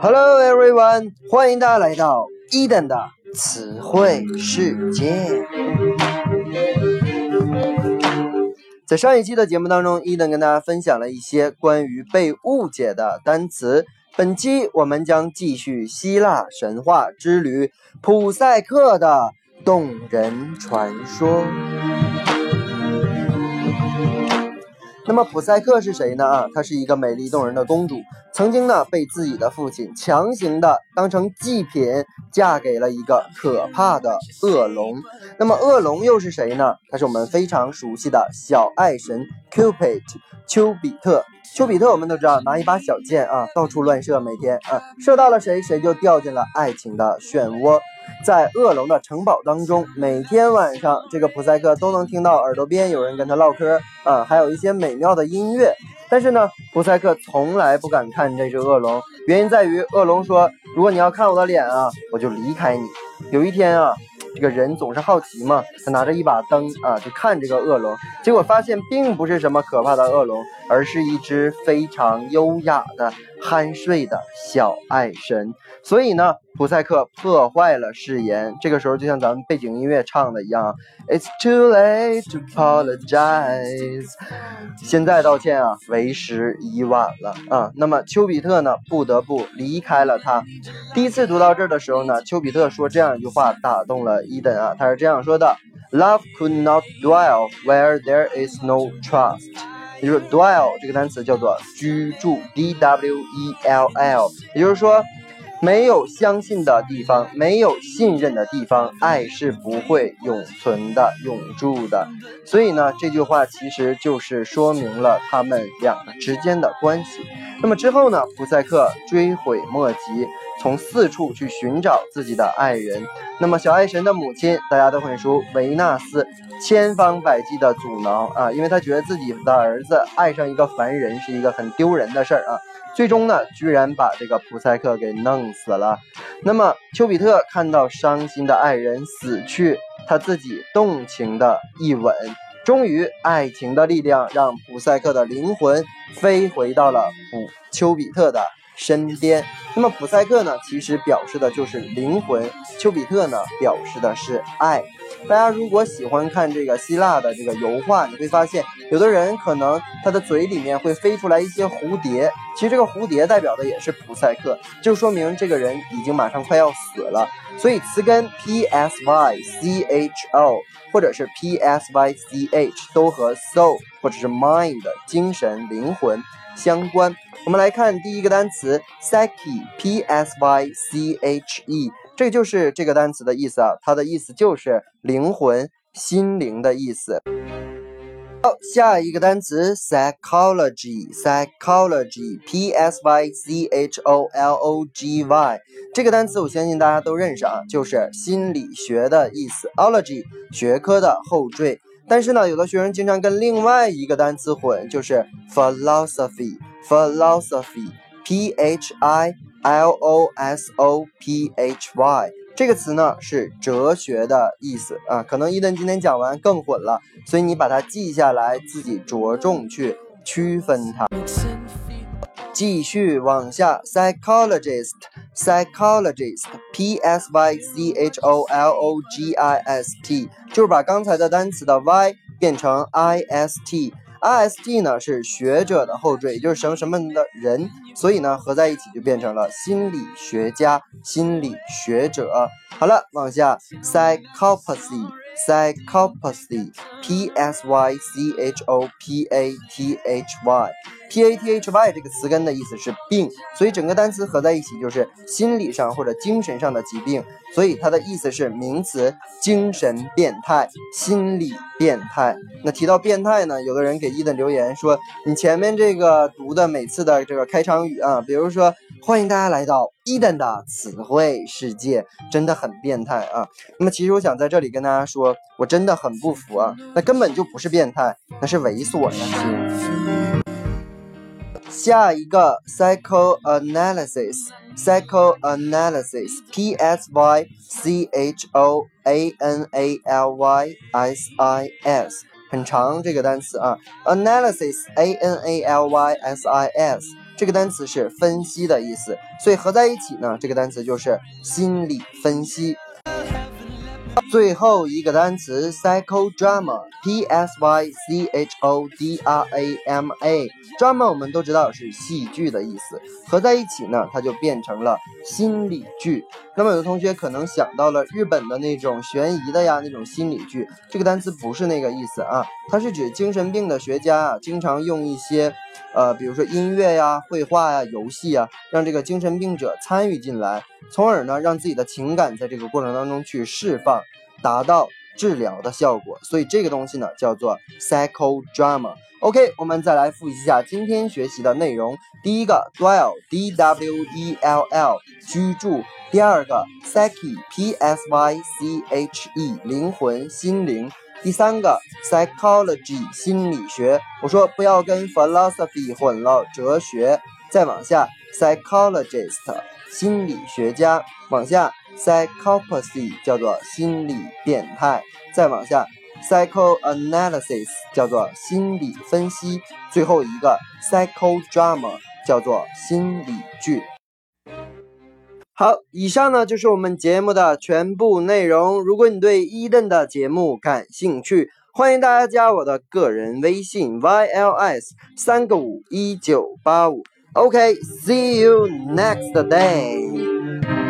Hello everyone，欢迎大家来到伊登的词汇世界。在上一期的节目当中，伊登跟大家分享了一些关于被误解的单词。本期我们将继续希腊神话之旅——普赛克的动人传说。那么普赛克是谁呢？啊，她是一个美丽动人的公主，曾经呢被自己的父亲强行的当成祭品嫁给了一个可怕的恶龙。那么恶龙又是谁呢？他是我们非常熟悉的小爱神 Cupid 丘比特。丘比特我们都知道，拿一把小剑啊，到处乱射，每天啊射到了谁，谁就掉进了爱情的漩涡。在恶龙的城堡当中，每天晚上，这个普赛克都能听到耳朵边有人跟他唠嗑啊，还有一些美妙的音乐。但是呢，普赛克从来不敢看这只恶龙，原因在于恶龙说：“如果你要看我的脸啊，我就离开你。”有一天啊。这个人总是好奇嘛，他拿着一把灯啊，就看这个恶龙，结果发现并不是什么可怕的恶龙，而是一只非常优雅的酣睡的小爱神。所以呢，普赛克破坏了誓言。这个时候就像咱们背景音乐唱的一样，It's too late to apologize。现在道歉啊，为时已晚了啊。那么丘比特呢，不得不离开了他。第一次读到这儿的时候呢，丘比特说这样一句话打动了伊登啊，他是这样说的：Love could not dwell where there is no trust。也就是 dwell 这个单词叫做居住，d w e l l。也就是说。没有相信的地方，没有信任的地方，爱是不会永存的、永驻的。所以呢，这句话其实就是说明了他们两个之间的关系。那么之后呢，普赛克追悔莫及，从四处去寻找自己的爱人。那么小爱神的母亲，大家都很熟，维纳斯，千方百计的阻挠啊，因为他觉得自己的儿子爱上一个凡人是一个很丢人的事儿啊。最终呢，居然把这个普赛克给弄死了。那么丘比特看到伤心的爱人死去，他自己动情的一吻，终于爱情的力量让普赛克的灵魂飞回到了普丘比特的身边。那么普赛克呢，其实表示的就是灵魂；丘比特呢，表示的是爱。大家如果喜欢看这个希腊的这个油画，你会发现，有的人可能他的嘴里面会飞出来一些蝴蝶，其实这个蝴蝶代表的也是普赛克，就说明这个人已经马上快要死了。所以词根 p s y c h o 或者是 p s y c h 都和 soul 或者是 mind 精神灵魂相关。我们来看第一个单词 psyche p s y c h e。这就是这个单词的意思啊，它的意思就是灵魂、心灵的意思。好，下一个单词 psychology，psychology，p s y c h o l o g y，这个单词我相信大家都认识啊，就是心理学的意思，ology 学科的后缀。但是呢，有的学生经常跟另外一个单词混，就是 philosophy，philosophy，p h i。L O S O P H Y 这个词呢是哲学的意思啊，可能伊登今天讲完更混了，所以你把它记下来，自己着重去区分它。继续往下，psychologist psychologist，p s y c h o l o g i s t，就是把刚才的单词的 Y 变成 I S T。I S T 呢是学者的后缀，也就是什么什么的人，所以呢合在一起就变成了心理学家、心理学者。好了，往下，psychopathy，psychopathy，P S Y C H O P A T H Y。P A T H Y 这个词根的意思是病，所以整个单词合在一起就是心理上或者精神上的疾病，所以它的意思是名词，精神变态、心理变态。那提到变态呢，有的人给伊登留言说，你前面这个读的每次的这个开场语啊，比如说欢迎大家来到伊登的词汇世界，真的很变态啊。那么其实我想在这里跟大家说，我真的很不服啊，那根本就不是变态，那是猥琐呀。下一个 psychoanalysis，psychoanalysis，p s y c h o a n a l y s i s，很长这个单词啊，analysis，a n a l y s i s， 这个单词是分析的意思，所以合在一起呢，这个单词就是心理分析。 最后一个单词 psychodrama，p s y c h o d r a m a，drama 我们都知道是戏剧的意思，合在一起呢，它就变成了心理剧。那么有的同学可能想到了日本的那种悬疑的呀，那种心理剧，这个单词不是那个意思啊，它是指精神病的学家啊，经常用一些，呃，比如说音乐呀、绘画呀、游戏啊，让这个精神病者参与进来，从而呢，让自己的情感在这个过程当中去释放。达到治疗的效果，所以这个东西呢叫做 psychodrama。OK，我们再来复习一下今天学习的内容。第一个 dwell，d w e l l，居住。第二个 psyche，p s y c h e，灵魂、心灵。第三个 psychology，心理学。我说不要跟 philosophy 混了，哲学。再往下 psychologist，心理学家。往下。Psychopathy 叫做心理变态，再往下，psychoanalysis 叫做心理分析，最后一个 psychodrama 叫做心理剧。好，以上呢就是我们节目的全部内容。如果你对伊顿的节目感兴趣，欢迎大家加我的个人微信 yls 三个五一九八五。Okay, see you next day.